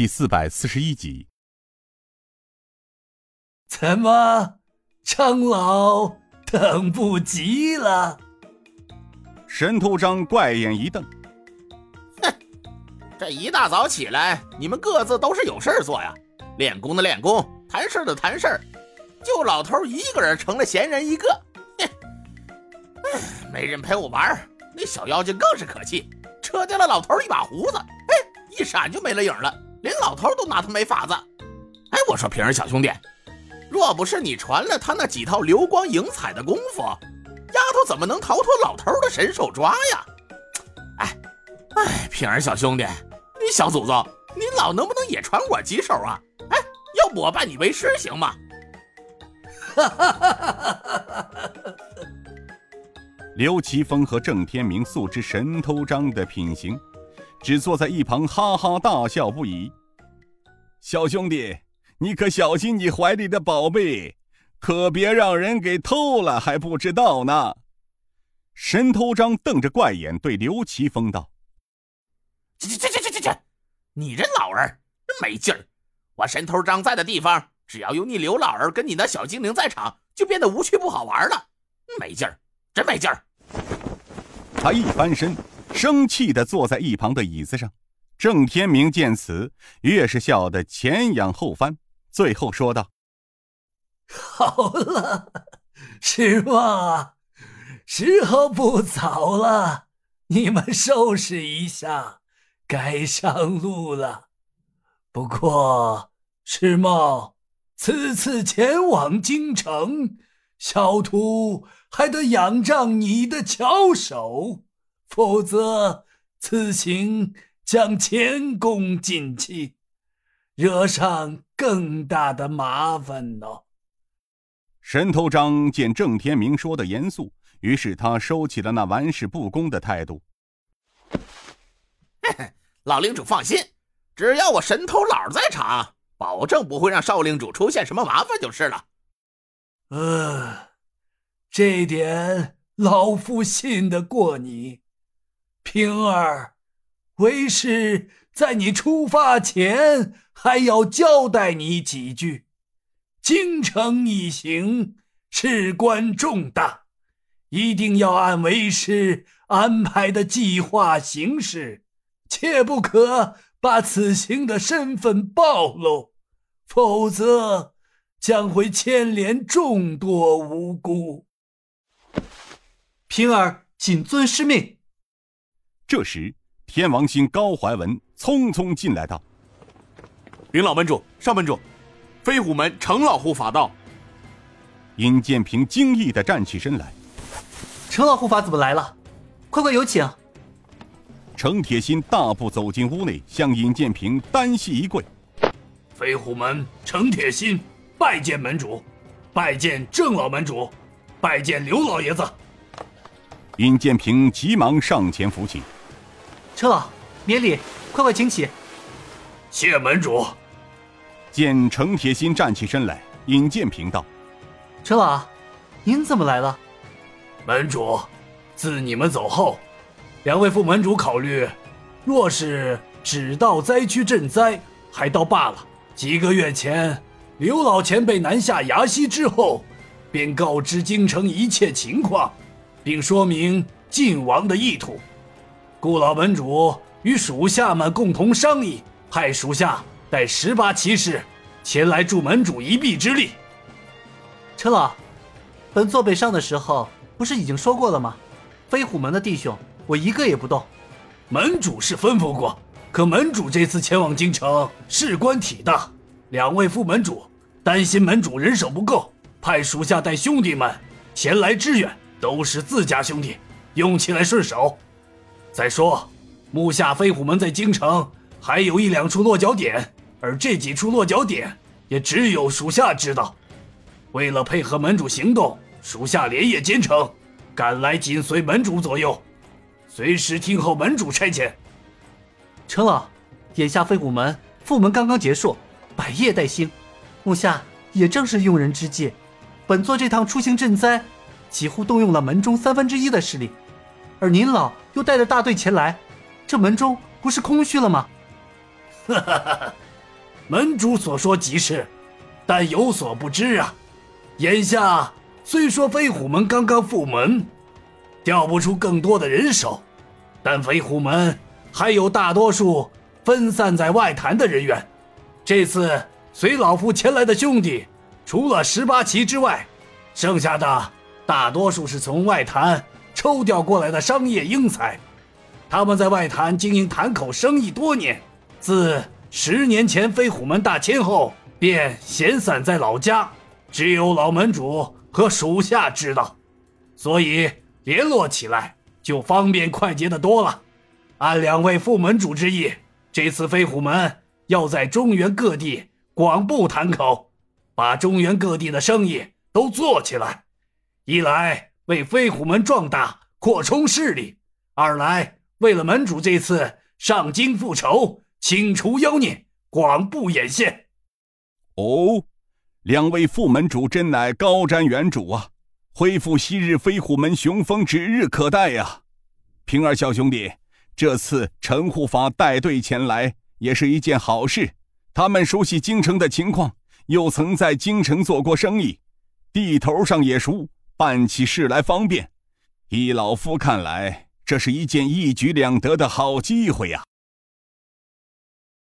第四百四十一集。怎么，长老等不及了？神头张怪眼一瞪：“哼，这一大早起来，你们各自都是有事做呀，练功的练功，谈事的谈事儿就老头一个人成了闲人一个。哼，哎，没人陪我玩，那小妖精更是可气，扯掉了老头一把胡子，哎，一闪就没了影了，连老头都拿他没法子。哎，我说平儿小兄弟。”若不是你传了他那几套流光盈彩的功夫，丫头怎么能逃脱老头的神手抓呀？哎，哎，平儿小兄弟，你小祖宗，你老能不能也传我几手啊？哎，要不我拜你为师行吗？哈哈哈哈哈哈！刘奇峰和郑天明素知神偷章的品行，只坐在一旁哈哈大笑不已。小兄弟。你可小心你怀里的宝贝，可别让人给偷了还不知道呢。神偷张瞪着怪眼对刘奇峰道：“去去去去去去！你这老儿真没劲儿！我神偷张在的地方，只要有你刘老儿跟你那小精灵在场，就变得无趣不好玩了。没劲儿，真没劲儿！”他一翻身，生气的坐在一旁的椅子上。郑天明见此，越是笑得前仰后翻。最后说道：“好了，师望，时候不早了，你们收拾一下，该上路了。不过，师茂，此次前往京城，小徒还得仰仗你的巧手，否则此行将前功尽弃。”惹上更大的麻烦呢。神头张见郑天明说的严肃，于是他收起了那玩世不恭的态度。老领主放心，只要我神头老在场，保证不会让少领主出现什么麻烦就是了。呃，这点老夫信得过你，平儿，为师。在你出发前，还要交代你几句。京城一行事关重大，一定要按为师安排的计划行事，切不可把此行的身份暴露，否则将会牵连众多无辜。平儿谨遵师命。这时。天王星高怀文匆匆进来道：“禀老门主、少门主，飞虎门程老护法到。”尹建平惊异的站起身来：“程老护法怎么来了？快快有请！”程铁心大步走进屋内，向尹建平单膝一跪：“飞虎门程铁心拜见门主，拜见郑老门主，拜见刘老爷子。”尹建平急忙上前扶起。程老，免礼，快快请起。谢门主。见程铁心站起身来，尹建平道：“程老，您怎么来了？”门主，自你们走后，两位副门主考虑，若是只到灾区赈灾，还倒罢了。几个月前，刘老前辈南下崖西之后，便告知京城一切情况，并说明晋王的意图。顾老门主与属下们共同商议，派属下带十八骑士前来助门主一臂之力。陈老，本座北上的时候不是已经说过了吗？飞虎门的弟兄，我一个也不动。门主是吩咐过，可门主这次前往京城，事关体大，两位副门主担心门主人手不够，派属下带兄弟们前来支援，都是自家兄弟，用起来顺手。再说，木下飞虎门在京城还有一两处落脚点，而这几处落脚点也只有属下知道。为了配合门主行动，属下连夜兼程，赶来紧随门主左右，随时听候门主差遣。程老，眼下飞虎门副门刚刚结束，百业待兴，木下也正是用人之际。本座这趟出行赈灾，几乎动用了门中三分之一的势力。而您老又带着大队前来，这门中不是空虚了吗？哈哈哈！门主所说极是，但有所不知啊。眼下虽说飞虎门刚刚复门，调不出更多的人手，但飞虎门还有大多数分散在外坛的人员。这次随老夫前来的兄弟，除了十八旗之外，剩下的大多数是从外坛抽调过来的商业英才。他们在外滩经营潭口生意多年，自十年前飞虎门大迁后，便闲散在老家，只有老门主和属下知道，所以联络起来就方便快捷的多了。按两位副门主之意，这次飞虎门要在中原各地广布潭口，把中原各地的生意都做起来，一来为飞虎门壮大扩充势力，二来。为了门主这次上京复仇，清除妖孽，广布眼线。哦，两位副门主真乃高瞻远瞩啊！恢复昔日飞虎门雄风指日可待呀！平儿小兄弟，这次陈护法带队前来也是一件好事。他们熟悉京城的情况，又曾在京城做过生意，地头上也熟，办起事来方便。依老夫看来。这是一件一举两得的好机会呀！